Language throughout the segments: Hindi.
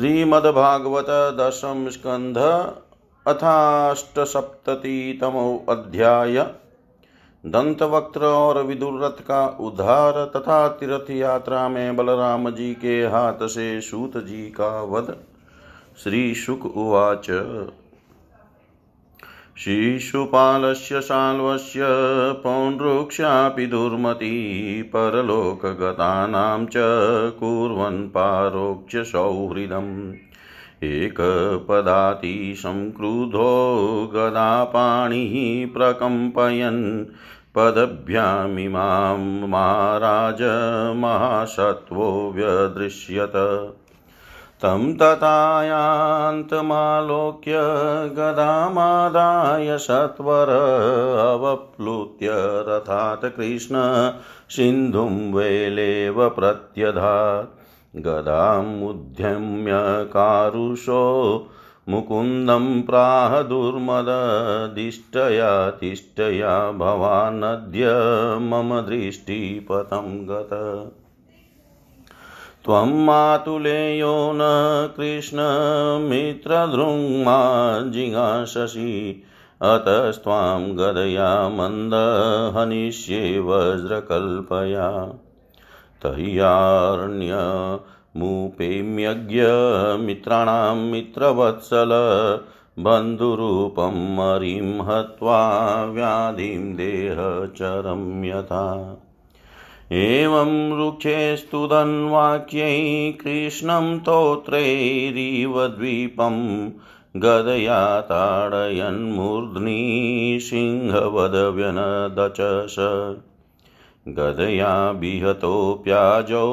श्रीमद्भागवत दशम स्कंध अथाष्टसप्ततितमो अध्याय। दंतवक्त्र और विदुरथ का उद्धार तथा तीर्थ यात्रा में बलराम जी के हाथ से सूत जी का वध। श्री शुक उवाच। शिशुपालस्य शाल्वस्य पौण्ड्रुक्ष्यापि दुर्मती परलोकगतानां च कुर्वन् पारोक्ष्य सौहृदम् एकपदातिसंक्रुधो गदापाणिः प्रकम्पयन्। पदभ्यामिमां महाराज महासत्त्वो व्यदृश्यत। तं तथायान्तमालोक्य गदामादाय सत्वर अवप्लुत्य रथात् कृष्ण सिन्धुं वेलेव प्रत्यधात्। गदामुद्यम्य कारुषो मुकुन्दं प्राह दुर्मददिष्टया तिष्ठया भवानद्य मम दृष्टिपथं गत। त्वं मातुलेयो न कृष्णमित्रधृङ्मा जिगांससि अतस्त्वां गदया मन्दहनिष्ये वज्रकल्पया। तह्यारण्यमुपेम्यज्ञमित्राणां मित्रवत्सल बन्धुरूपं मरिं हत्वा व्याधिं देहचरं यथा। एवं रुक्षेस्तु धन्वाक्यै कृष्णं तोत्रैरिव द्वीपं गदया ताडयन्मूर्ध्नि सिंहवदव्यनदचस गदया विहतोऽप्याजौ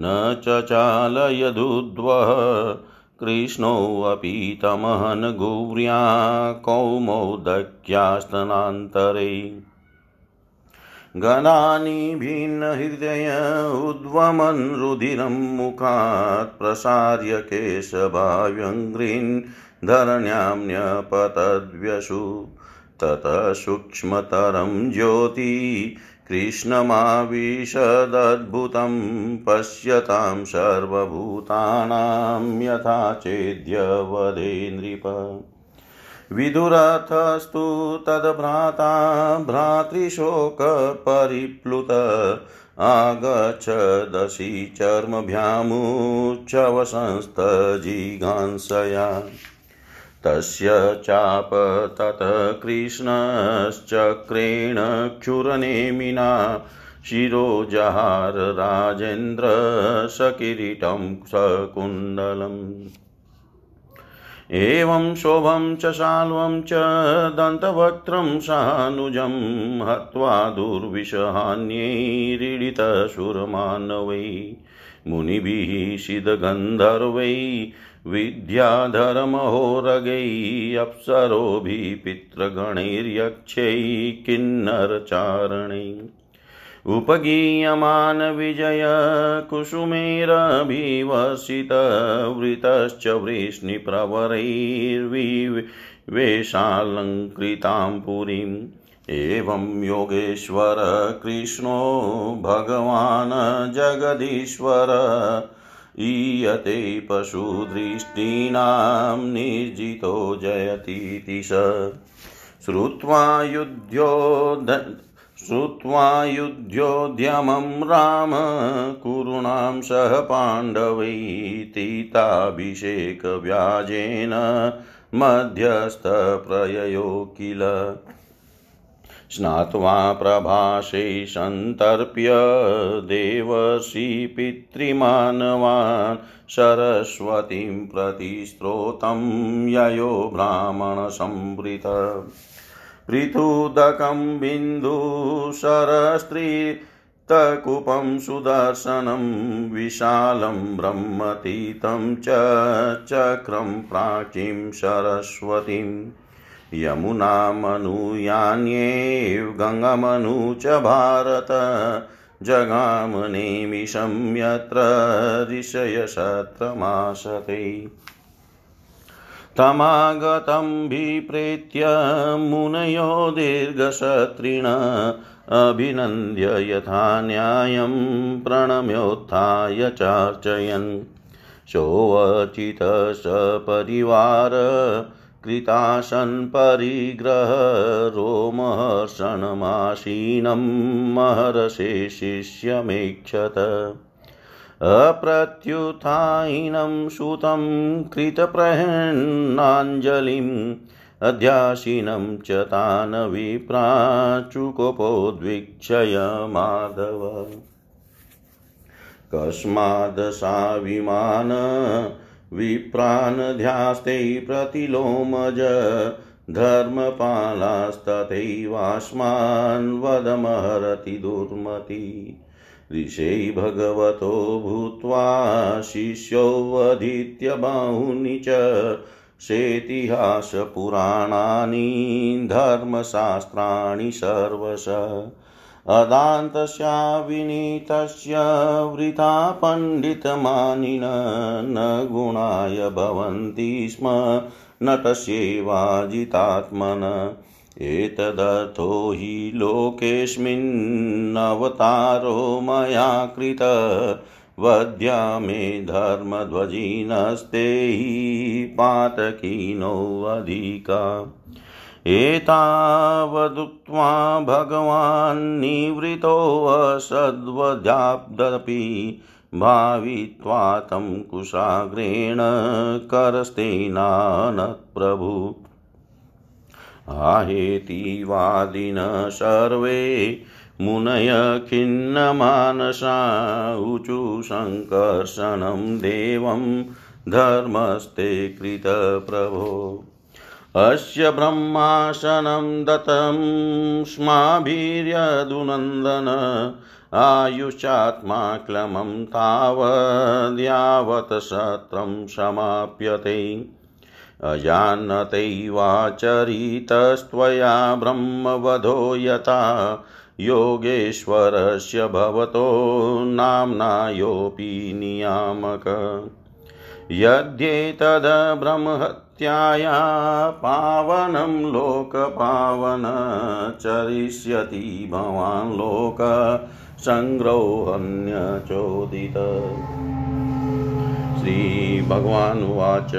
न चचालयदुद्वः कृष्णोऽपि तमहन् गुव्र्या कौमोदक्यास्तनान्तरे गणानि भिन्नहृदय उद्वमन् रुधिरं मुखात् प्रसार्य केशभाव्यङ्घ्रीन् धरण्यां न्यपतद्व्यशु ततः सूक्ष्मतरं ज्योति कृष्णमाविशदद्भुतं पश्यतां सर्वभूतानां यथा चेद्यवदे नृप विदुरथस्तु तद्भ्राता भ्रातृशोकपरिप्लुत आगच्छदसि चर्मभ्यामुच्चवसंस्तजिघांसया। तस्य चाप ततः कृष्णश्चक्रेण क्षुरनेमिना शिरोजहार राजेन्द्र सकिरीटं सकुण्डलम् एवं शोभं च शाल्वं च दन्तवक्त्रं सानुजं हत्वा दुर्विषहान्यैरीडितशुरमानवै मुनिभिः सिद्धगन्धर्वै विद्याधरमहोरगै अप्सरोभिः पितृगणैर्यक्षै किन्नरचारणै। उपगीयमान विजय कुसुमेरभिवसितवृतश्च वृष्णिप्रवरैर्विवेशालङ्कृतां पुरीम् एवं योगेश्वर कृष्णो भगवान् जगदीश्वर ईयते पशुदृष्टीनां निर्जितो जयतीति स श्रुत्वा युध्योद श्रुत्वा युध्योद्यमं राम, कुरूणां सह पाण्डवैतीताभिषेकव्याजेन मध्यस्थप्रययो किल स्नात्वा प्रभाषे सन्तर्प्य देवर्षि पितृमानवान् सरस्वतीं प्रति स्त्रोतं ययो ब्राह्मणसंवृत। पृथुदकं बिन्दुसरस्त्रीतकुपं सुदर्शनं विशालं ब्रह्मतीतं च चक्रं प्राचीं सरस्वतीम् यमुनामनुयान्येव गङ्गमनु च भारत। जगामनेमिषं यत्र ऋषयशत्रमाशते। तमागतं विप्रेत्य मुनयो दीर्घशत्रिण अभिनन्द्य यथा न्यायं प्रणम्योत्थाय चार्चयन्। चोवचित सपरिवार कृतासन् परिग्रह रोमहर्षणमासीनं महर्षे शिष्यमेक्षत। अप्रत्युत्थायिनं सुतं कृतप्रहन्नाञ्जलिम् अध्यासीनं च तान् विप्राचुकोपोद्वीक्षय माधव। कस्माद् साविमान विप्रानध्यास्ते प्रतिलोमज धर्मपालास्तथैवास्मान् वदमहरति दुर्मति। ऋषै भगवतो भूत्वा शिष्योऽवधीत्य बाहुनि च सेतिहासपुराणानि धर्मशास्त्राणि सर्वश। अदान्तस्याविनीतस्य वृथा पण्डितमानिन न गुणाय भवन्ति स्म नटस्यैवाजितात्मन। एतदर्थो हि लोकेऽस्मिन्नवतारो मया कृत। वध्या मे धर्मध्वजिनस्ते हि पातकीनोऽधिका एतावदुक्त्वा भगवान् निवृतोऽसद्वद्याब्दपि भावित्वा तं कुशाग्रेण करस्तेनानत्प्रभु आहेति वादिन सर्वे मुनय खिन्नमानसा ऊचु सङ्कर्षणं देवं धर्मस्ते कृतप्रभो अस्य ब्रह्मासनं दत्तं स्माभिर्यदुनन्दन आयुष्यात्मा क्लमं तावद्यावत् सत्रं समाप्यते। अजानतैवाचरितस्त्वया ब्रह्मवधो यथा योगेश्वरस्य भवतो नाम्नायोऽपि नियामक। यद्येतद् ब्रह्महत्याया पावनं लोकपावन चरिष्यति भवान् लोकसङ्ग्रहोऽन्यचोदित श्रीभगवानुवाच।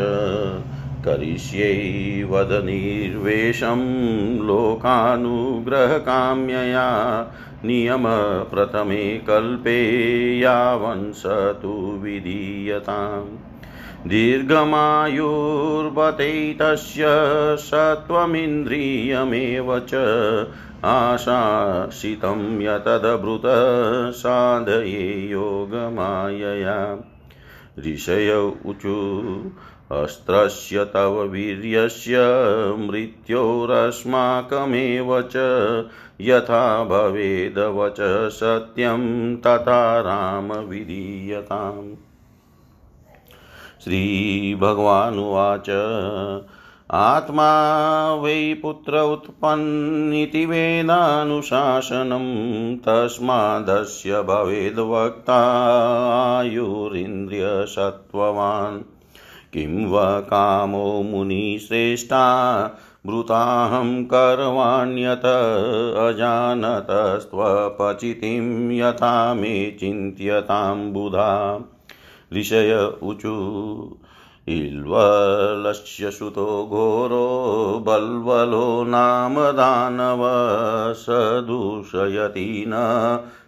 करिष्ये वदनिर्वेशं लोकानुग्रहकाम्यया नियमप्रथमे कल्पे यावन्स तु विधीयताम्। दीर्घमायुर्वते तस्य सत्त्वमिन्द्रियमेव च आशासितं यतदभृत साधये योगमायया। ऋषय ऊचु अस्त्रस्य तव वीर्यस्य मृत्योरस्माकमेव च यथा भवेदवच सत्यं तथा राम विधीयताम् श्रीभगवानुवाच, आत्मा वै पुत्र उत्पन्निति वेदानुशासनं तस्मादस्य भवेद्वक्तायुरिन्द्रियसत्त्ववान् किं वा कामो मुनिश्रेष्ठा? मृताहं करवाण्यत अजानतस्त्वपचितिं यथा मे चिन्त्यतां बुधा। ऋषय ऊचु इल्वलस्य सुतो घोरो बल्वलो नाम दानव सदूषयति न।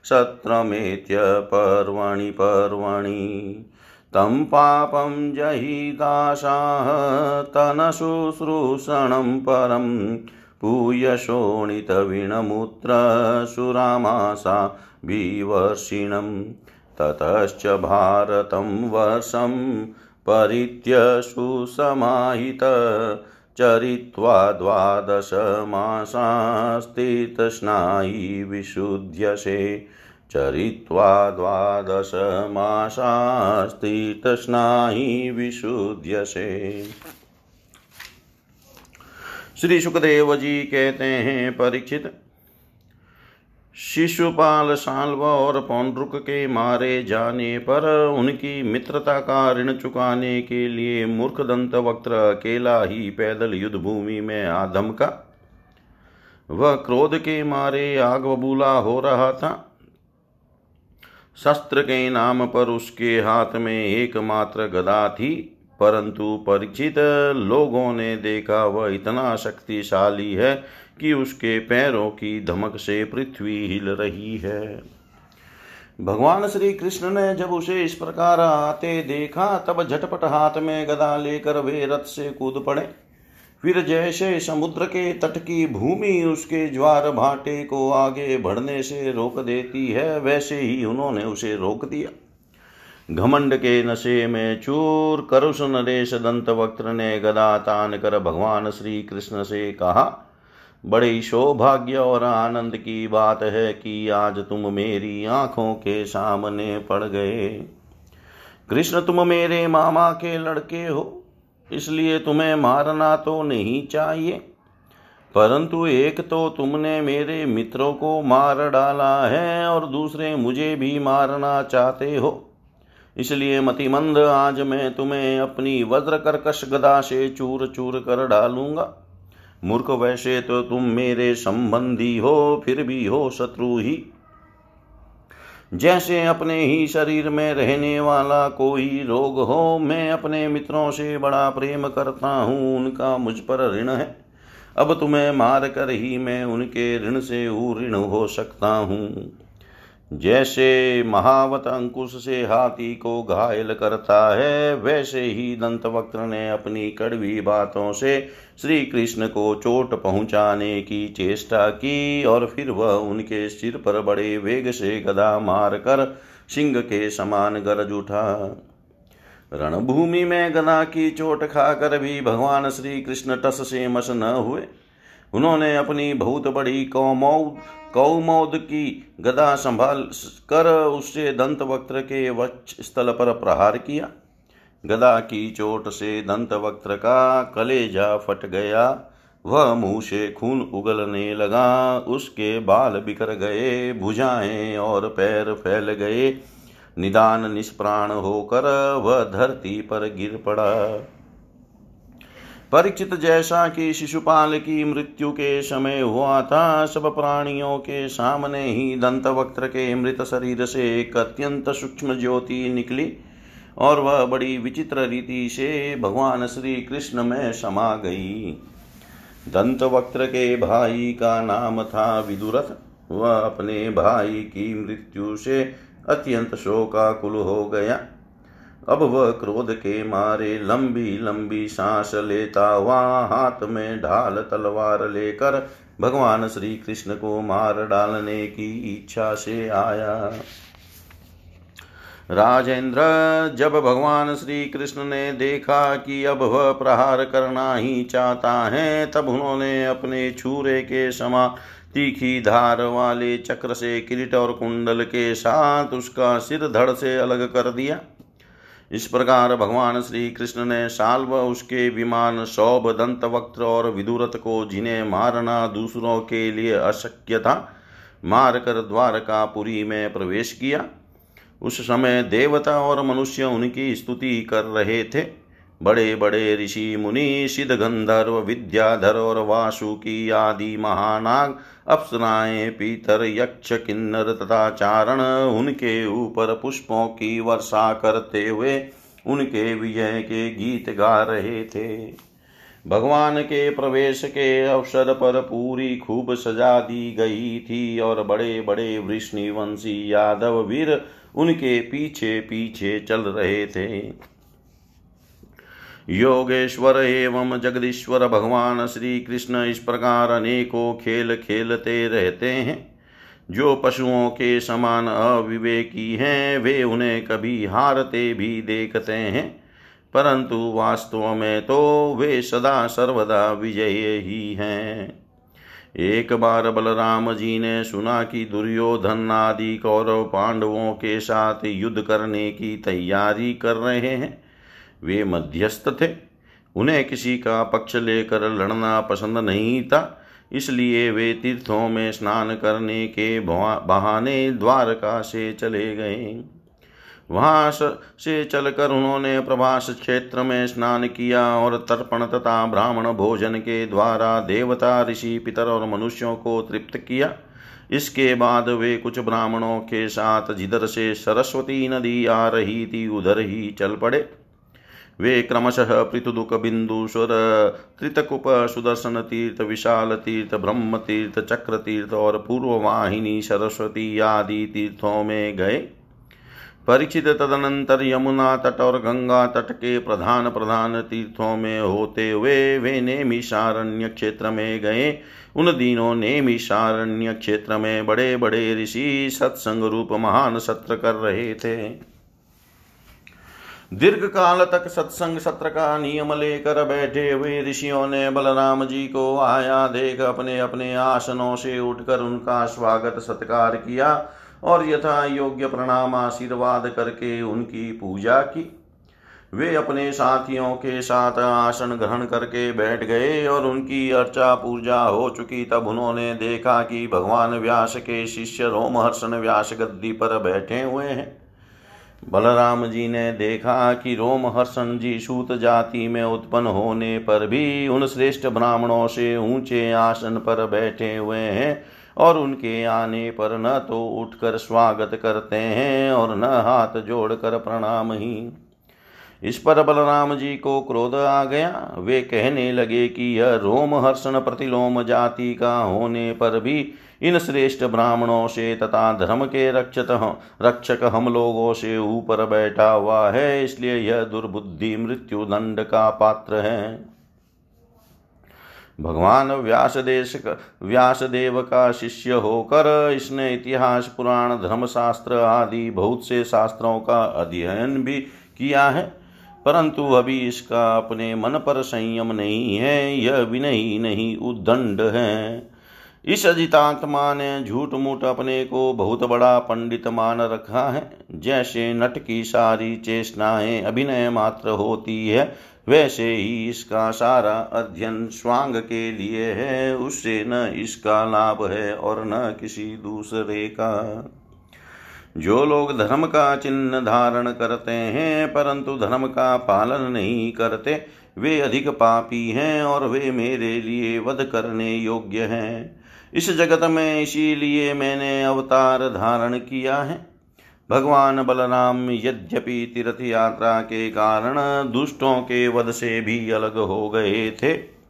सत्रमेत्य पर्वणि पर्वणि। तं पापं जहिदाशाः तनशुश्रूषणं परं पूयशोणितविणमुत्रसुरामासा विवर्षिणं ततश्च भारतं वर्षं परित्य सुसमाहित चरित्वा द्वादशमासास्तितस्नायि विशुध्यसे चरित्वा द्वादशमासास्तितस्नायि विशुध्यसे। श्री सुखदेव जी कहते हैं, परीक्षित, शिशुपाल साल्व और पौंड्रुक के मारे जाने पर उनकी मित्रता का ऋण चुकाने के लिए मूर्ख दंत वक्त्र अकेला ही पैदल युद्ध भूमि में आधम का वह क्रोध के मारे आग बबूला हो रहा था। शस्त्र के नाम पर उसके हाथ में एकमात्र गदा थी, परंतु परिचित लोगों ने देखा वह इतना शक्तिशाली है कि उसके पैरों की धमक से पृथ्वी हिल रही है। भगवान श्री कृष्ण ने जब उसे इस प्रकार आते देखा, तब झटपट हाथ में गदा लेकर वे रथ से कूद पड़े। फिर जैसे समुद्र के तट की भूमि उसके ज्वार भाटे को आगे बढ़ने से रोक देती है, वैसे ही उन्होंने उसे रोक दिया। घमंड के नशे में चूर करुष नरेश दंत वक्त्र ने गदा तान कर भगवान श्री कृष्ण से कहा, बड़ी सौभाग्य और आनंद की बात है कि आज तुम मेरी आँखों के सामने पड़ गए। कृष्ण, तुम मेरे मामा के लड़के हो। इसलिए तुम्हें मारना तो नहीं चाहिए। परंतु एक तो तुमने मेरे मित्रों को मार डाला है और दूसरे मुझे भी मारना चाहते हो। इसलिए मतिमंद, आज मैं तुम्हें अपनी वज्र कर्कश गदा से चूर चूर कर डालूँगा। मूर्ख वैसे तो तुम मेरे संबंधी हो, फिर भी हो शत्रु ही। जैसे अपने ही शरीर में रहने वाला कोई रोग हो, मैं अपने मित्रों से बड़ा प्रेम करता हूँ, उनका मुझ पर ऋण है। अब तुम्हें मार कर ही मैं उनके ऋण से ऋण हो सकता हूँ। जैसे महावत अंकुश से हाथी को घायल करता है, वैसे ही दंतवक्त्र ने अपनी कड़वी बातों से श्री कृष्ण को चोट पहुँचाने की चेष्टा की और फिर वह उनके सिर पर बड़े वेग से गदा मार कर सिंह के समान गरज उठा। रणभूमि में गदा की चोट खाकर भी भगवान श्री कृष्ण टस से मस न हुए। उन्होंने अपनी बहुत बड़ी कौमौद कौमोद की गदा संभाल कर उससे दंत वक्त्र के वक्ष स्थल पर प्रहार किया। गदा की चोट से दंत वक्त्र का कलेजा फट गया। वह मुँह से खून उगलने लगा। उसके बाल बिखर गए, भुजाएँ और पैर फैल गए। निदान निष्प्राण होकर वह धरती पर गिर पड़ा। परीक्षित जैसा कि शिशुपाल की मृत्यु के समय हुआ था, सब प्राणियों के सामने ही दंत वक्त्र के मृत शरीर से एक अत्यंत सूक्ष्म ज्योति निकली और वह बड़ी विचित्र रीति से भगवान श्री कृष्ण में समा गई। दंत वक्त्र के भाई का नाम था विदुरथ। वह अपने भाई की मृत्यु से अत्यंत शोकाकुल हो गया। अब वह क्रोध के मारे लंबी लंबी सांस लेता हुआ हाथ में ढाल तलवार लेकर भगवान श्री कृष्ण को मार डालने की इच्छा से आया। राजेंद्र, जब भगवान श्री कृष्ण ने देखा कि अब वह प्रहार करना ही चाहता है, तब उन्होंने अपने छूरे के समा तीखी धार वाले चक्र से किरीट और कुंडल के साथ उसका सिर धड़ से अलग कर दिया। इस प्रकार भगवान श्री कृष्ण ने साल्व उसके विमान शौभ दंत वक्त और विदुरत को जिन्हें मारना दूसरों के लिए अशक्य था, मारकर द्वारका पुरी में प्रवेश किया। उस समय देवता और मनुष्य उनकी स्तुति कर रहे थे। बड़े बड़े ऋषि मुनि, सिद्ध गंधर्व, विद्याधर और वासुकी आदि महानाग अप्सराएँ, पीतर, यक्ष, किन्नर तथा चारण उनके ऊपर पुष्पों की वर्षा करते हुए उनके विजय के गीत गा रहे थे। भगवान के प्रवेश के अवसर पर पूरी खूब सजा दी गई थी और बड़े बड़े वृष्णिवंशी यादव वीर उनके पीछे पीछे चल रहे थे। योगेश्वर एवं जगदीश्वर भगवान श्री कृष्ण इस प्रकार अनेकों खेल खेलते रहते हैं। जो पशुओं के समान अविवेकी हैं, वे उन्हें कभी हारते भी देखते हैं। परंतु वास्तव में तो वे सदा सर्वदा विजय ही हैं। एक बार बलराम जी ने सुना कि दुर्योधन आदि कौरव पांडवों के साथ युद्ध करने की तैयारी कर रहे हैं। वे मध्यस्थ थे। उन्हें किसी का पक्ष लेकर लड़ना पसंद नहीं था, इसलिए वे तीर्थों में स्नान करने के बहाने द्वारका से चले गए। वहाँ से चलकर उन्होंने प्रभास क्षेत्र में स्नान किया और तर्पण तथा ब्राह्मण भोजन के द्वारा देवता, ऋषि, पितर और मनुष्यों को तृप्त किया। इसके बाद वे कुछ ब्राह्मणों के साथ जिधर से सरस्वती नदी आ रही थी, उधर ही चल पड़े। वे क्रमशः पृथुदुक बिंदुश्वर त्रितकुप सुदर्शन तीर्थ विशाल तीर्थ ब्रह्म तीर्थ चक्र तीर्थ और पूर्ववाहिनी, सरस्वती आदि तीर्थों में गए। परीक्षित तदनंतर यमुना तट और गंगा तट के प्रधान प्रधान तीर्थों में होते हुए वे नेमिषारण्य क्षेत्र में गए। उन दिनों नेमिषारण्य क्षेत्र में बड़े बड़े ऋषि सत्संग रूप महान सत्र कर रहे थे। दीर्घ काल तक सत्संग सत्र का नियम लेकर बैठे हुए ऋषियों ने बलराम जी को आया देख अपने अपने आसनों से उठकर उनका स्वागत सत्कार किया और यथा योग्य प्रणाम आशीर्वाद करके उनकी पूजा की। वे अपने साथियों के साथ आसन ग्रहण करके बैठ गए और उनकी अर्चा पूजा हो चुकी। तब उन्होंने देखा कि भगवान व्यास के शिष्य रोमहर्षण व्यास गद्दी पर बैठे हुए हैं। बलराम जी ने देखा कि रोम हर्षण जी सूत जाति में उत्पन्न होने पर भी उन श्रेष्ठ ब्राह्मणों से ऊँचे आसन पर बैठे हुए हैं और उनके आने पर न तो उठकर स्वागत करते हैं और न हाथ जोड़कर प्रणाम ही। इस पर बलराम जी को क्रोध आ गया। वे कहने लगे कि यह रोम हर्षण प्रतिलोम जाति का होने पर भी इन श्रेष्ठ ब्राह्मणों से तथा धर्म के रक्षत रक्षक हम लोगों से ऊपर बैठा हुआ है, इसलिए यह दुर्बुद्धि, मृत्यु दंड का पात्र है। भगवान व्यास देश व्यास देव का शिष्य होकर इसने इतिहास, पुराण, धर्मशास्त्र आदि बहुत से शास्त्रों का अध्ययन भी किया है। परंतु अभी इसका अपने मन पर संयम नहीं है, यह विनयी नहीं, उद्दंड है। इस अजितात्मा ने झूठ मूठ अपने को बहुत बड़ा पंडित मान रखा है। जैसे नट की सारी चेष्टाएँ अभिनय मात्र होती है, वैसे ही इसका सारा अध्ययन स्वांग के लिए है। उससे न इसका लाभ है और न किसी दूसरे का। जो लोग धर्म का चिन्ह धारण करते हैं, परंतु धर्म का पालन नहीं करते, वे अधिक पापी हैं और वे मेरे लिए वध करने योग्य हैं। इस जगत में इसीलिए मैंने अवतार धारण किया है। भगवान बलराम यद्यपि तीर्थ यात्रा के कारण दुष्टों के वध से भी अलग हो गए थे।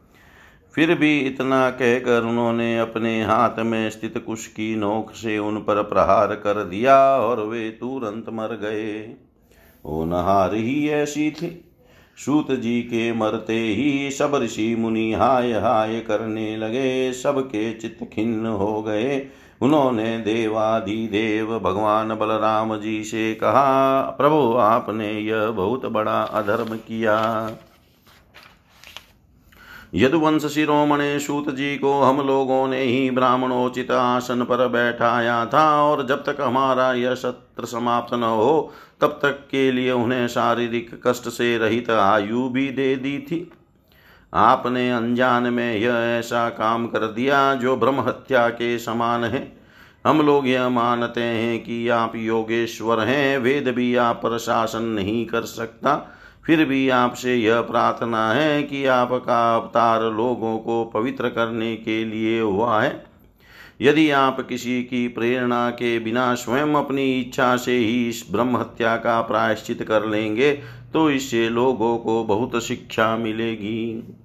फिर भी इतना कहकर उन्होंने अपने हाथ में स्थित कुश की नोक से उन पर प्रहार कर दिया और वे तुरंत मर गए। नहार ही ऐसी थी। सूत जी के मरते ही सब ऋषि मुनि हाय हाय करने लगे। सबके चित्त खिन्न हो गए। उन्होंने देवाधिदेव भगवान बलराम जी से कहा, प्रभु, आपने यह बहुत बड़ा अधर्म किया। यदुवंश शिरोमणे सूत जी को हम लोगों ने ही ब्राह्मणोचित आसन पर बैठाया था, और जब तक हमारा यह सत्र समाप्त न हो, तब तक के लिए उन्हें शारीरिक कष्ट से रहित आयु भी दे दी थी। आपने अनजान में यह ऐसा काम कर दिया जो ब्रह्म हत्या के समान है। हम लोग यह मानते हैं कि आप योगेश्वर हैं, वेद भी आप पर शासन नहीं कर सकता। फिर भी आपसे यह प्रार्थना है कि आपका अवतार लोगों को पवित्र करने के लिए हुआ है। यदि आप किसी की प्रेरणा के बिना स्वयं अपनी इच्छा से ही इस ब्रह्म हत्या का प्रायश्चित कर लेंगे तो इससे लोगों को बहुत शिक्षा मिलेगी।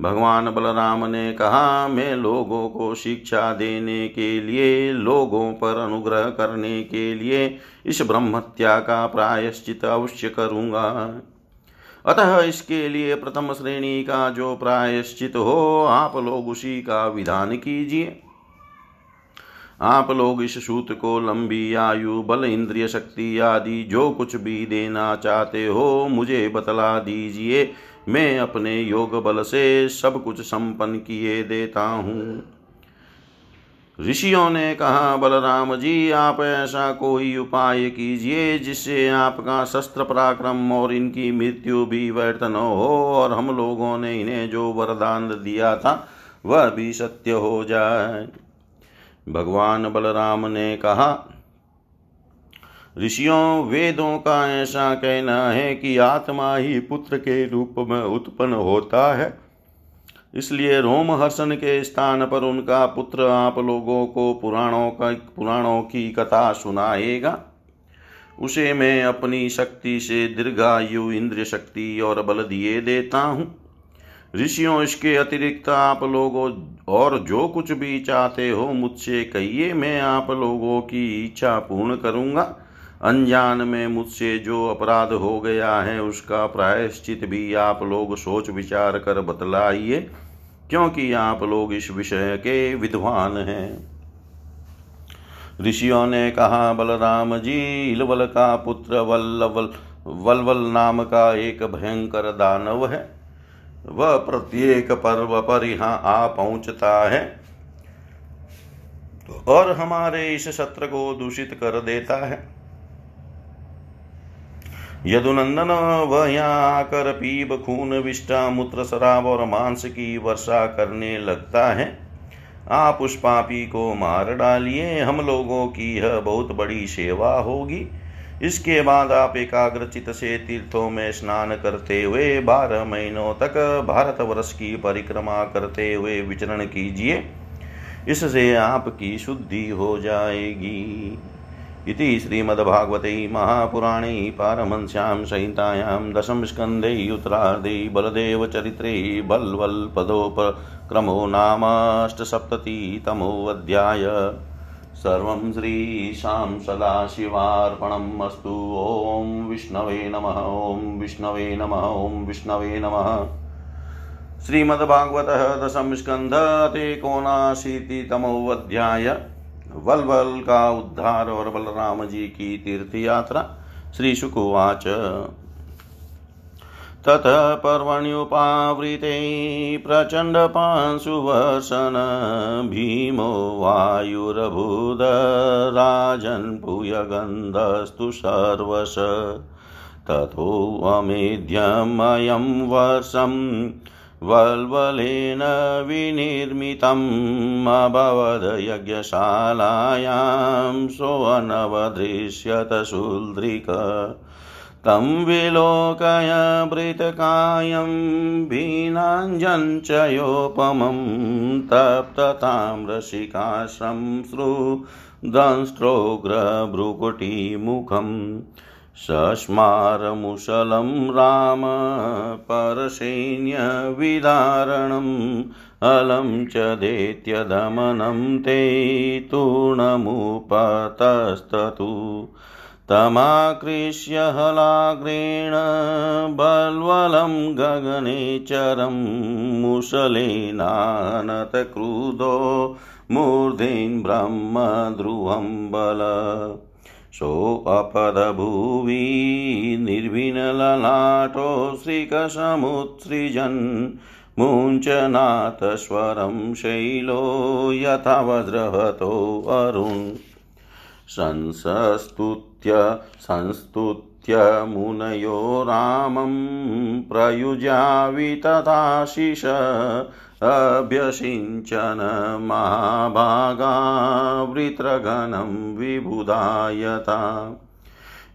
भगवान बलराम ने कहा, मैं लोगों को शिक्षा देने के लिए, लोगों पर अनुग्रह करने के लिए इस ब्रह्म हत्या का प्रायश्चित अवश्य करूँगा। अतः इसके लिए प्रथम श्रेणी का जो प्रायश्चित हो, आप लोग उसी का विधान कीजिए। आप लोग इस सूत को लंबी आयु, बल, इंद्रिय शक्ति आदि जो कुछ भी देना चाहते हो, मुझे बतला दीजिए। मैं अपने योग बल से सब कुछ संपन्न किए देता हूँ। ऋषियों ने कहा, बलराम जी, आप ऐसा कोई उपाय कीजिए जिससे आपका शस्त्र पराक्रम और इनकी मृत्यु भी व्यर्थ न हो और हम लोगों ने इन्हें जो वरदान दिया था, वह भी सत्य हो जाए। भगवान बलराम ने कहा, ऋषियों, वेदों का ऐसा कहना है कि आत्मा ही पुत्र के रूप में उत्पन्न होता है। इसलिए रोमहर्षण के स्थान पर उनका पुत्र आप लोगों को पुराणों का, पुराणों की कथा सुनाएगा। उसे मैं अपनी शक्ति से दीर्घायु इंद्रिय शक्ति और बल दिए देता हूँ। ऋषियों, इसके अतिरिक्त आप लोगों और जो कुछ भी चाहते हो, मुझसे कहिए, मैं आप लोगों की इच्छा पूर्ण करूँगा। अनजान में मुझसे जो अपराध हो गया है, उसका प्रायश्चित भी आप लोग सोच विचार कर बतलाइए, क्योंकि आप लोग इस विषय के विद्वान हैं। ऋषियों ने कहा, बलराम जी, इलवल का पुत्र वल्लवल वलवल नाम का एक भयंकर दानव है। वह प्रत्येक पर्व पर यहाँ आ पहुँचता है और हमारे इस सत्र को दूषित कर देता है। यदुनंदन वह यहाँ आकर पीब खून विष्टा मूत्र शराब और मांस की वर्षा करने लगता है। आप उस पापी को मार डालिए, हम लोगों की यह बहुत बड़ी सेवा होगी। इसके बाद आप एकाग्रचित से तीर्थों में स्नान करते हुए, बारह महीनों तक भारतवर्ष की परिक्रमा करते हुए विचरण कीजिए। इससे आपकी शुद्धि हो जाएगी। इति श्रीमद्भागवते महापुराणे पारमंस्यां संहितायां दशमस्कन्धे उत्तरार्धे बलदेवचरित्रे बल्वल्पदोपक्रमो नामाष्टसप्ततितमोऽध्याय। सर्वं श्रीशां सदाशिवार्पणम् अस्तु। ॐ विष्णवे नमः, ॐ विष्णवे नमः, ॐ विष्णवे नमः। श्रीमद्भागवतः वलवल का उद्धार और बलराम जी की तीर्थ यात्रा शुकुवाच ततः पर्वण्युपावृते प्रचण्डपांशुवर्षन् भीमो वायुरभूदराजन् भूयगन्धस्तु सर्वश। तथोऽमेध्यमयं वर्षम् वल्वलेन विनिर्मितम् अभवद यज्ञशालायां सोऽनवदृश्यत शूल्द्रिक तं विलोकय भृतकायं भीनाञ्जञ्चयोपमं तप्तताम्रशिकाश्रं श्रुदंष्ट्रोग्रभ्रुकुटीमुखम् सस्मारमुशलं राम परसैन्यविदारणम् अलं च दैत्यदमनं ते तूर्णमुपतस्ततु। तमाकृष्य हलाग्रेण बल्वलं गगनेचरं मुशलेनानतक्रुधो मूर्धेन् ब्रह्मध्रुवं बल। सोऽपदभुवि निर्विनललाटो श्रीकसमुत्सृजन् मुञ्चनाथस्वरं शैलो यथा वज्रहतो अरुन्। संसस्तुत्य संस्तुत्य मुनयो रामं प्रयुजावि तथाशिष अभ्यसिञ्चन महाभागावृत्रगणं विबुधायता।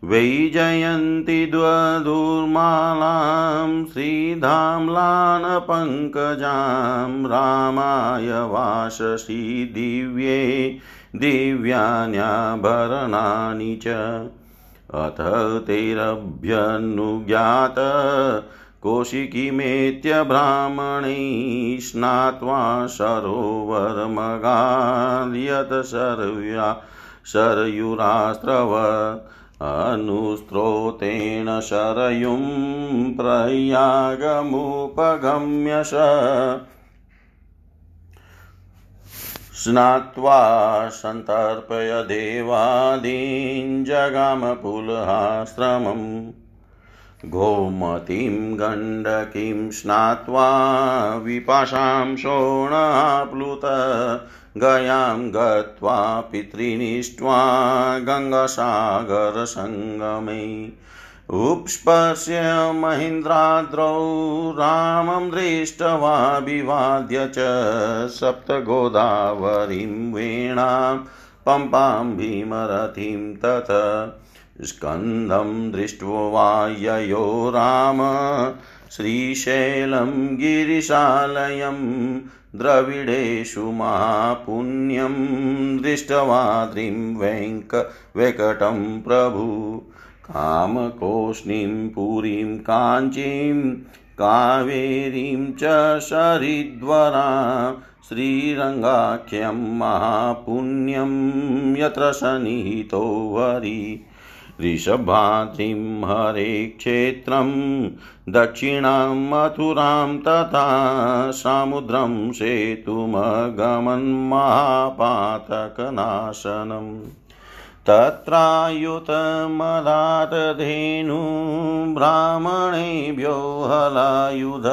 वैजयन्ति द्वदुर्मालां श्रीधाम्लान् पङ्कजां रामाय वाससि दिव्ये दिव्यान्याभरणानि च। अथ तैरभ्यनुज्ञात कौशिकीमेत्य ब्राह्मणै स्नात्वा सरोवरमगाद्यत शर्या शरयुरास्त्रव अनुस्त्रोतेन शरयुं प्रयागमुपगम्य स। स्नात्वा सन्तर्पय देवादीन् जगामपुलहाश्रमम् गोमतीं गण्डकीं स्नात्वा विपाशां शोणाप्लुत गयां गत्वा पितॄनिष्ट्वा गङ्गासागरसङ्गमे। उपस्पर्श्य महीन्द्राद्रौ रामं दृष्ट्वा विवाद्य च सप्तगोदावरीं वेणां पम्पां भीमरथिं तत् स्कन्दं दृष्ट्वा ययो राम। श्रीशैलं गिरिशालयं द्रविडेषु महापुण्यं दृष्टवाद्रिं वेङ्क वेकटं प्रभु। कामकोष्णीं पुरीं काञ्चीं, कावेरीं च शरिद्वरा श्रीरङ्गाख्यं महापुण्यं, यत्र सन्निहितो हरि ऋषभाद्रिं हरे क्षेत्रं, दक्षिणां मथुरां तथा समुद्रं सेतुमगमन्महापातकनाशनम् तत्रायुतमदातधेनु ब्राह्मणेभ्यो हलायुध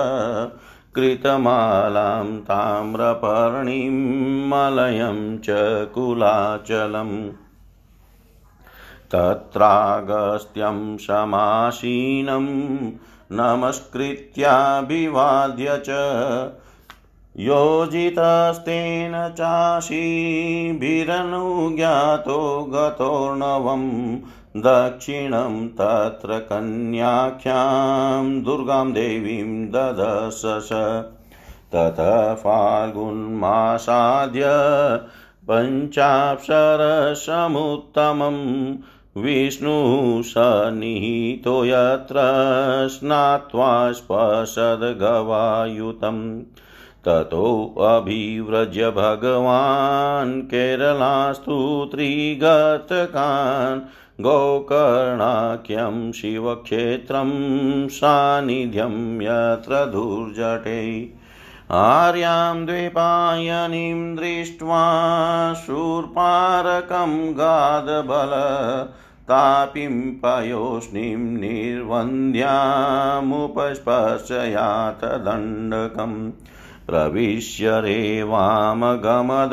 कृतमालां ताम्रपर्णिं मलयं च कुलाचलम्। तत्रागस्त्यं समासीनं नमस्कृत्याभिवाद्य च योजितस्तेन चाशीभिरनुज्ञातो गतोर्णवम् दक्षिणं तत्र कन्याख्यां दुर्गां देवीं ददशस ततः फाल्गुन्मासाद्य पञ्चाक्षरसमुत्तमं विष्णुः सन्निहितो यत्र स्नात्वा स्पशद्गवायुतम् ततोऽभिव्रज्य भगवान् केरलास्तु त्रिगतकान्। गोकर्णाख्यं शिवक्षेत्रं सान्निध्यं यत्र दुर्जटे। आर्यां द्वीपायनीं दृष्ट्वा शूर्पारकं गादबल, तापिं पयोष्णीं निर्वन्द्यामुपस्पर्शयात दण्डकम् प्रविश्य रेवामगमद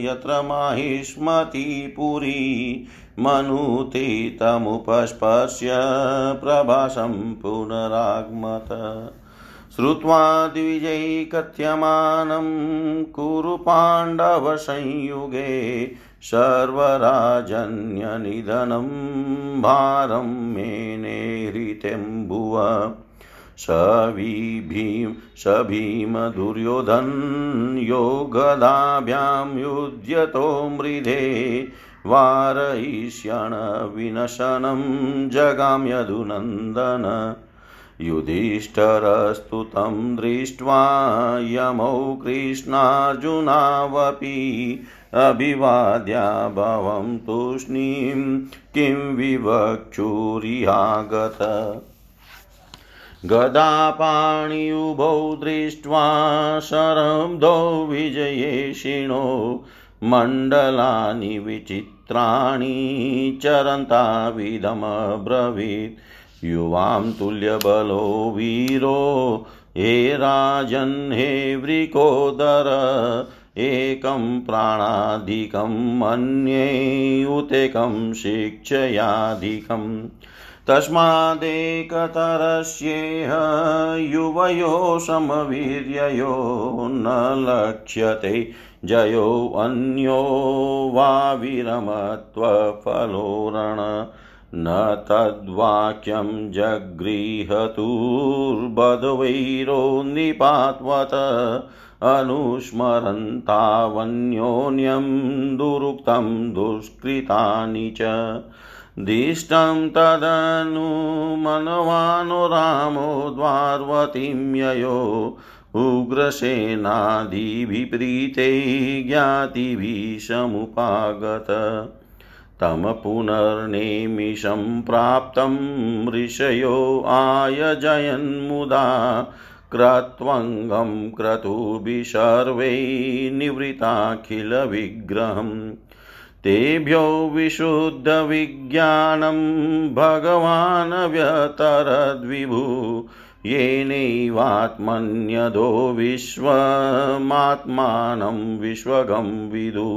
यत्र माहिष्मती पुरी मनुते तमुपस्पर्श्य प्रभासं पुनरागमत। श्रुत्वा द्विजैकथ्यमानं कुरु पाण्डवसंयुगे सर्वराजन्यनिधनं भारं मेनेहृतेऽम्बुव सविभीं सभीमदुर्योधन योगदाभ्यां युध्यतो मृधे। वारयिष्यण विनशनं जगाम्यधुनन्दन। युधिष्ठरस्तु तं दृष्ट्वा यमौ कृष्णार्जुनावपि अभिवाद्या भवं तूष्णीं किं विवक्षुरिहागत। गदापाणियुभौ दृष्ट्वा शरब्धौ विजयेशिणो मण्डलानि विचित्राणि चरन्ताविदमब्रवीत् युवां तुल्यबलो वीरो, हे राजन्, हे वृकोदर, एकं प्राणाधिकं मन्ये उतेकं शिक्षयाधिकम् तस्मादेकतरस्येह युवयो समवीर्ययो न लक्ष्यते, जयो अन्यो वा विरमत्वफलोरण न तद्वाक्यं जगृहतुर्बधवैरो निपात्वत अनुस्मरन्तावन्योन्यं दुरुक्तं दुष्कृतानि च। दिष्टं तदनु मनवानो रामो द्वार्वतीं ययो उग्रसेनादिभिप्रीते ज्ञातिभिः तं पुनर्नेमिषं प्राप्तं ऋषयो आयजयन्मुदा क्रत्वङ्गं क्रतुभिः सर्वै निवृताखिलविग्रहम् तेभ्यो विशुद्धविज्ञानं भगवान् व्यतरद्विभु येनैवात्मन्यदो विश्वमात्मानं विश्वगं विदु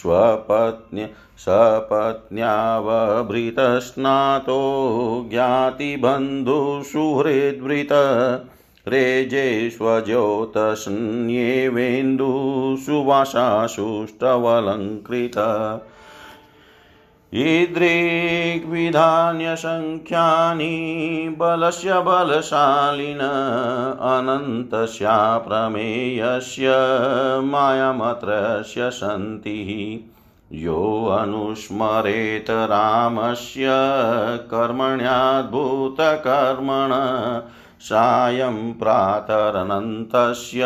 स्वपत्न्य सपत्न्यावभृतस्नातो ज्ञातिबन्धुसुहृद्वृत रेजेष्वज्योतस्न्येवेन्दुसुवासाशुष्टवलङ्कृत ईदृग्विधान्यसङ्ख्यानि बलस्य बलशालिन अनन्तस्या प्रमेयस्य मायामत्रस्य सन्ति। यो अनुस्मरेत रामस्य कर्मण्याद्भुतकर्मण। सायं प्रातरनन्तस्य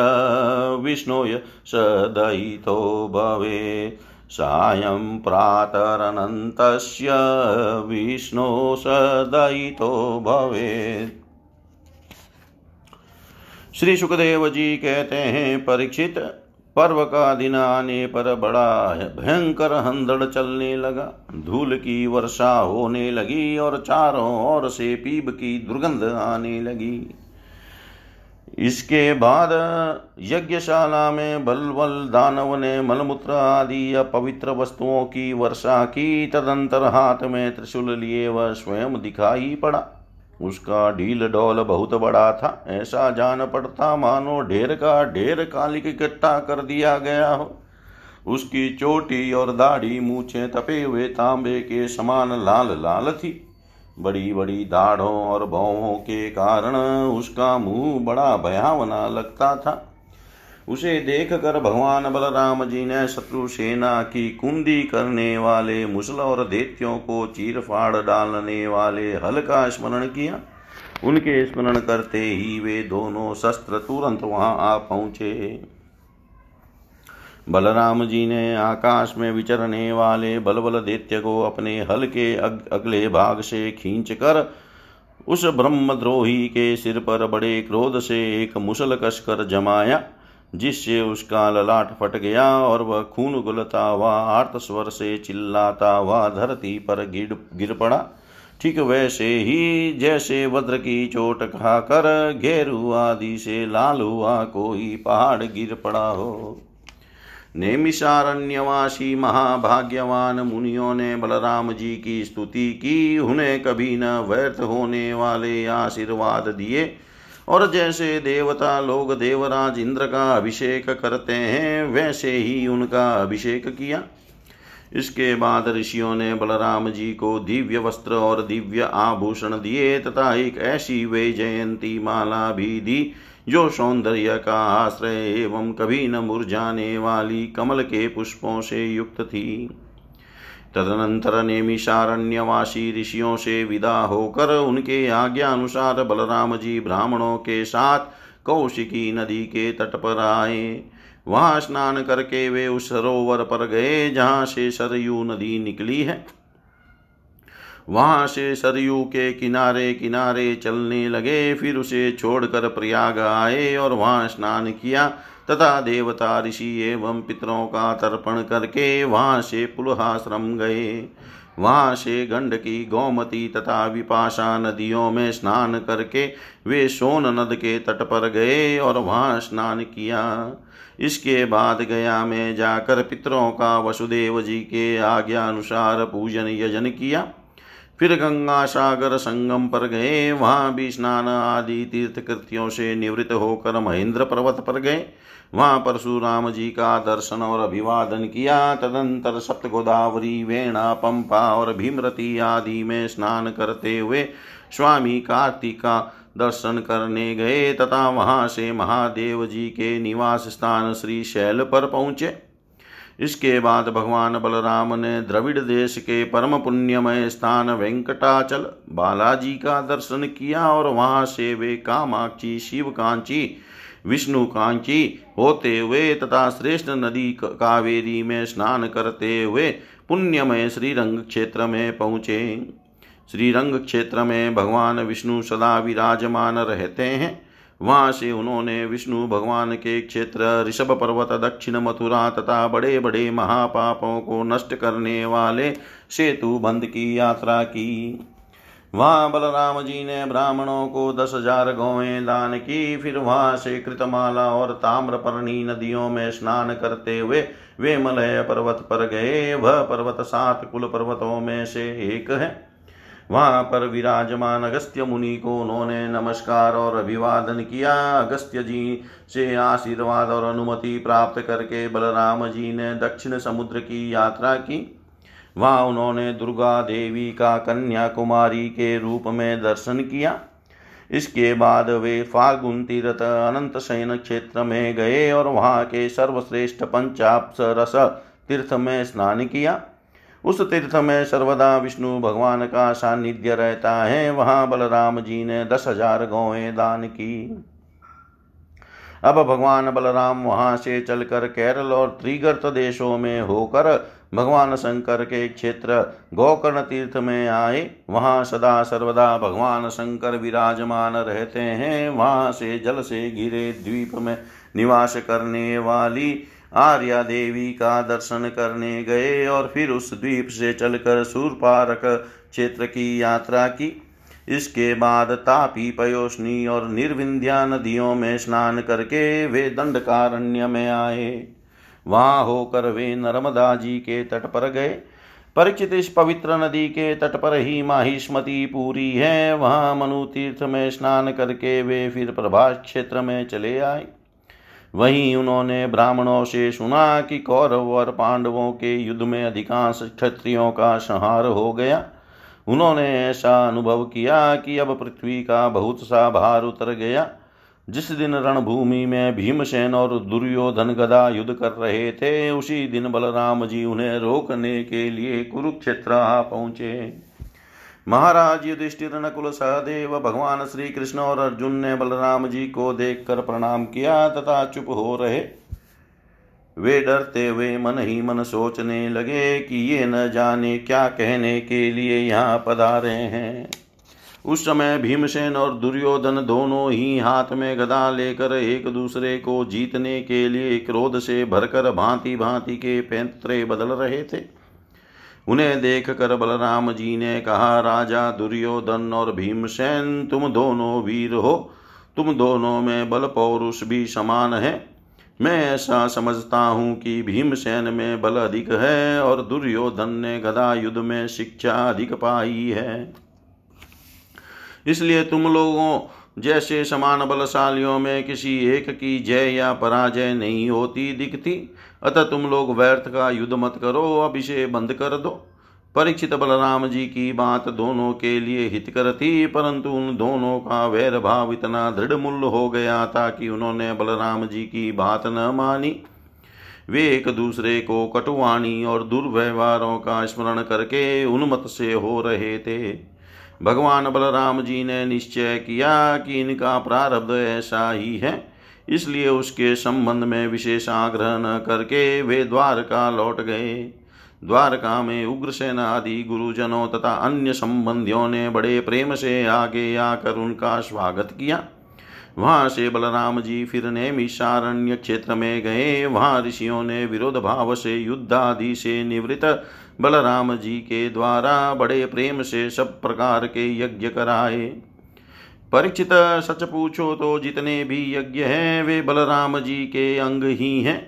विष्णोय सदयितो भवेत् सायं प्रातरनन्तस्य विष्णो सदयितो भवेत् श्री सुखदेव जी कहते हैं, परीक्षित पर्व का दिन आने पर बड़ा भयंकर हंदड़ चलने लगा। धूल की वर्षा होने लगी और चारों ओर से पीब की दुर्गंध आने लगी। इसके बाद यज्ञशाला में बलबल, दानव ने मलमूत्र आदि या पवित्र वस्तुओं की वर्षा की, तदंतर हाथ में त्रिशूल लिए वह स्वयं दिखाई पड़ा। उसका ढील डोल बहुत बड़ा था। ऐसा जान पड़ता मानो ढेर का ढेर कालिक इकट्ठा कर दिया गया हो। उसकी चोटी और दाढ़ी मूछे तपे हुए तांबे के समान लाल लाल थी। बड़ी बड़ी दाढ़ों और भौहों के कारण उसका मुँह बड़ा भयावना लगता था। उसे देख कर भगवान बलराम जी ने शत्रु सेना की कुंदी करने वाले मुसल और देत्यों को चीर फाड़ डालने वाले हल का स्मरण किया। उनके स्मरण करते ही वे दोनों शस्त्र तुरंत वहाँ आ पहुँचे। बलराम जी ने आकाश में विचरने वाले बलबल दैत्य को अपने हल के अग, अगले भाग से खींच कर उस ब्रह्मद्रोही के सिर पर बड़े क्रोध से एक मुसल कसकर जमाया। जिससे उसका ललाट फट गया और वह खून गुलता हुआ आर्त स्वर से चिल्लाता हुआ धरती पर गिर गिर पड़ा। ठीक वैसे ही जैसे वज्र की चोट खाकर घेरू आदि से लाल हुआ कोई पहाड़ गिर पड़ा हो। नेमिषारण्यवासी महाभाग्यवान मुनियों ने बलराम जी की स्तुति की। उन्हें कभी न व्यर्थ होने वाले आशीर्वाद दिए। और जैसे देवता लोग देवराज इंद्र का अभिषेक करते हैं, वैसे ही उनका अभिषेक किया। इसके बाद ऋषियों ने बलराम जी को दिव्य वस्त्र और दिव्य आभूषण दिए तथा एक ऐसी वे जयंती माला भी दी, जो सौंदर्य का आश्रय एवं कभी न मुरझाने वाली कमल के पुष्पों से युक्त थी। तदनंतर नेमिषारण्यवासी ऋषियों से विदा होकर उनके आज्ञा अनुसार बलराम जी ब्राह्मणों के साथ कौशिकी नदी के तट पर आए। वहाँ स्नान करके वे उस सरोवर पर गए जहाँ से सरयू नदी निकली है। वहाँ से सरयू के किनारे किनारे चलने लगे, फिर उसे छोड़कर प्रयाग आए और वहाँ स्नान किया। तथा देवता ऋषि एवं पितरों का तर्पण करके वहाँ से पुलहाश्रम गए। वहाँ से गंडकी गौमती तथा विपाशा नदियों में स्नान करके वे सोन नद के तट पर गए और वहाँ स्नान किया। इसके बाद गया में जाकर पितरों का वसुदेव जी के आज्ञा अनुसार पूजन यजन किया। फिर गंगा सागर संगम पर गए। वहाँ भी स्नान आदि तीर्थ कृत्यों से निवृत्त होकर महेंद्र पर्वत पर गए। वहाँ परशुराम जी का दर्शन और अभिवादन किया। तदंतर सप्त गोदावरी वेणा, पंपा और भीमरती आदि में स्नान करते हुए स्वामी कार्तिका दर्शन करने गए। तथा वहाँ से महादेव जी के निवास स्थान श्री शैल पर पहुँचे। इसके बाद भगवान बलराम ने द्रविड़ देश के परम पुण्यमय स्थान वेंकटाचल बालाजी का दर्शन किया और वहाँ से वे कामाक्षी शिव कांची विष्णु कांची होते हुए तथा श्रेष्ठ नदी कावेरी में स्नान करते हुए पुण्यमय श्रीरंग क्षेत्र में पहुँचे। श्रीरंग क्षेत्र में भगवान विष्णु सदा विराजमान रहते हैं। वहाँ से उन्होंने विष्णु भगवान के क्षेत्र, ऋषभ पर्वत, दक्षिण मथुरा तथा बड़े बड़े महापापों को नष्ट करने वाले सेतु बंद की यात्रा की। वहाँ बलराम जी ने ब्राह्मणों को दस हज़ार गौएँ दान की। फिर वहाँ से कृतमाला और ताम्रपर्णी नदियों में स्नान करते हुए वे मलय पर्वत पर गए। वह पर्वत सात कुल पर्वतों में से एक है। वहाँ पर विराजमान अगस्त्य मुनि को उन्होंने नमस्कार और अभिवादन किया। अगस्त्य जी से आशीर्वाद और अनुमति प्राप्त करके बलराम जी ने दक्षिण समुद्र की यात्रा की। वहाँ उन्होंने दुर्गा देवी का कन्याकुमारी के रूप में दर्शन किया। इसके बाद वे फागुन तीर्थ अनंत शयन क्षेत्र में गए और वहाँ के सर्वश्रेष्ठ पंचाप्स रस तीर्थ में स्नान किया। उस तीर्थ में सर्वदा विष्णु भगवान का सानिध्य रहता है। वहाँ बलराम जी ने दस हज़ार गौएँ दान की। अब भगवान बलराम वहाँ से चलकर केरल और त्रिगर्त देशों में होकर भगवान शंकर के क्षेत्र गोकर्ण तीर्थ में आए। वहाँ सदा सर्वदा भगवान शंकर विराजमान रहते हैं। वहाँ से जल से घिरे द्वीप में निवास करने वाली आर्या देवी का दर्शन करने गए और फिर उस द्वीप से चलकर सूरपारक क्षेत्र की यात्रा की। इसके बाद तापी पयोष्णी और निर्विंध्या नदियों में स्नान करके वे दंडकारण्य में आए। वहाँ होकर वे नर्मदा जी के तट पर गए। परिचित इस पवित्र नदी के तट पर ही माहिष्मती पूरी है। वहाँ मनु तीर्थ में स्नान करके वे फिर प्रभास क्षेत्र में चले आए। वहीं उन्होंने ब्राह्मणों से सुना कि कौरव और पांडवों के युद्ध में अधिकांश क्षत्रियों का संहार हो गया। उन्होंने ऐसा अनुभव किया कि अब पृथ्वी का बहुत सा भार उतर गया। जिस दिन रणभूमि में भीमसेन और दुर्योधन गदा युद्ध कर रहे थे, उसी दिन बलराम जी उन्हें रोकने के लिए कुरुक्षेत्र आ पहुँचे। महाराज युधिष्ठिर नकुल सहदेव, भगवान श्री कृष्ण और अर्जुन ने बलराम जी को देखकर प्रणाम किया तथा चुप हो रहे। वे डरते हुए मन ही मन सोचने लगे कि ये न जाने क्या कहने के लिए यहाँ पधारे हैं। उस समय भीमसेन और दुर्योधन दोनों ही हाथ में गदा लेकर एक दूसरे को जीतने के लिए क्रोध से भरकर भांति भांति के पैंतरे बदल रहे थे। उन्हें देख कर बलराम जी ने कहा, राजा दुर्योधन और भीमसेन, तुम दोनों वीर हो। तुम दोनों में बल पौरुष भी समान है। मैं ऐसा समझता हूँ कि भीमसेन में बल अधिक है और दुर्योधन ने गदा युद्ध में शिक्षा अधिक पाई है। इसलिए तुम लोगों जैसे समान बलशालियों में किसी एक की जय या पराजय नहीं होती दिखती। अतः तुम लोग व्यर्थ का युद्ध मत करो अब इसे बंद कर दो। परीक्षित बलराम जी की बात दोनों के लिए हितकर थी, परंतु उन दोनों का वैर भाव इतना दृढ़ मूल्य हो गया था कि उन्होंने बलराम जी की बात न मानी। वे एक दूसरे को कटुवाणी और दुर्व्यवहारों का स्मरण करके उन्मत से हो रहे थे। भगवान बलराम जी ने निश्चय किया कि इनका प्रारब्ध ऐसा ही है। इसलिए उसके संबंध में विशेष आग्रह न करके वे द्वारका लौट गए। द्वारका में उग्रसेन आदि गुरुजनों तथा अन्य संबंधियों ने बड़े प्रेम से आगे आकर उनका स्वागत किया। वहाँ से बलराम जी फिर नेमिषारण्य क्षेत्र में गए। वहाँ ऋषियों ने विरोध भाव से युद्ध आदि से निवृत्त बलराम जी के द्वारा बड़े प्रेम से सब प्रकार के यज्ञ कराए। परीक्षित सच पूछो तो जितने भी यज्ञ हैं, वे बलराम जी के अंग ही हैं।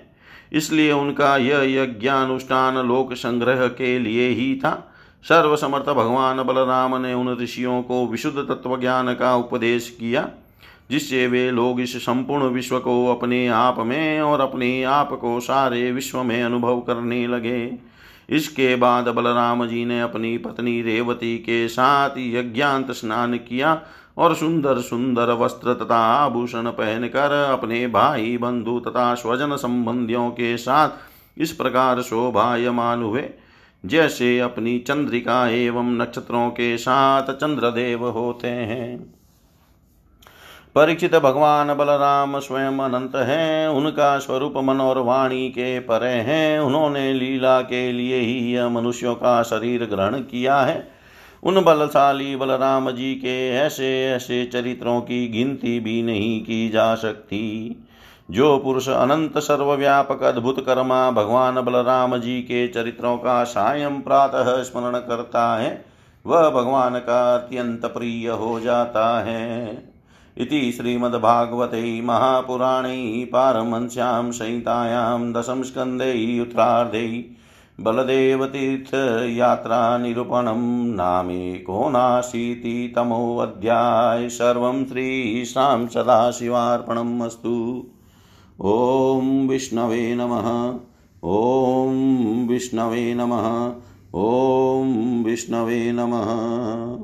इसलिए उनका यह यज्ञानुष्ठान लोक संग्रह के लिए ही था। सर्वसमर्थ भगवान बलराम ने उन ऋषियों को विशुद्ध तत्व ज्ञान का उपदेश किया, जिससे वे लोग इस संपूर्ण विश्व को अपने आप में और अपने आप को सारे विश्व में अनुभव करने लगे। इसके बाद बलराम जी ने अपनी पत्नी रेवती के साथ यज्ञांत स्नान किया और सुंदर सुंदर वस्त्र तथा आभूषण पहनकर अपने भाई बंधु तथा स्वजन संबंधियों के साथ इस प्रकार शोभायमान हुए। जैसे अपनी चंद्रिका एवं नक्षत्रों के साथ चंद्रदेव होते हैं। परीक्षित भगवान बलराम स्वयं अनंत हैं। उनका स्वरूप मन और वाणी के परे हैं। उन्होंने लीला के लिए ही यह मनुष्यों का शरीर ग्रहण किया है। उन बलशाली बलराम जी के ऐसे ऐसे चरित्रों की गिनती भी नहीं की जा सकती। जो पुरुष अनंत सर्वव्यापक अद्भुत कर्मा भगवान बलराम जी के चरित्रों का सायं प्रातः स्मरण करता है, वह भगवान का अत्यंत प्रिय हो जाता है। इति श्रीमद्भागवते महापुराणे पारमंस्यां संहितायां दशम स्कन्धे उत्तरार्धे बलदेवतीर्थयात्रानिरूपणं नामेकोनाशीतितमोऽध्याय सर्वं श्रीशां सदाशिवार्पणम् अस्तु। ॐ विष्णवे नमः। ॐ विष्णवे नमः। ॐ विष्णवे नमः।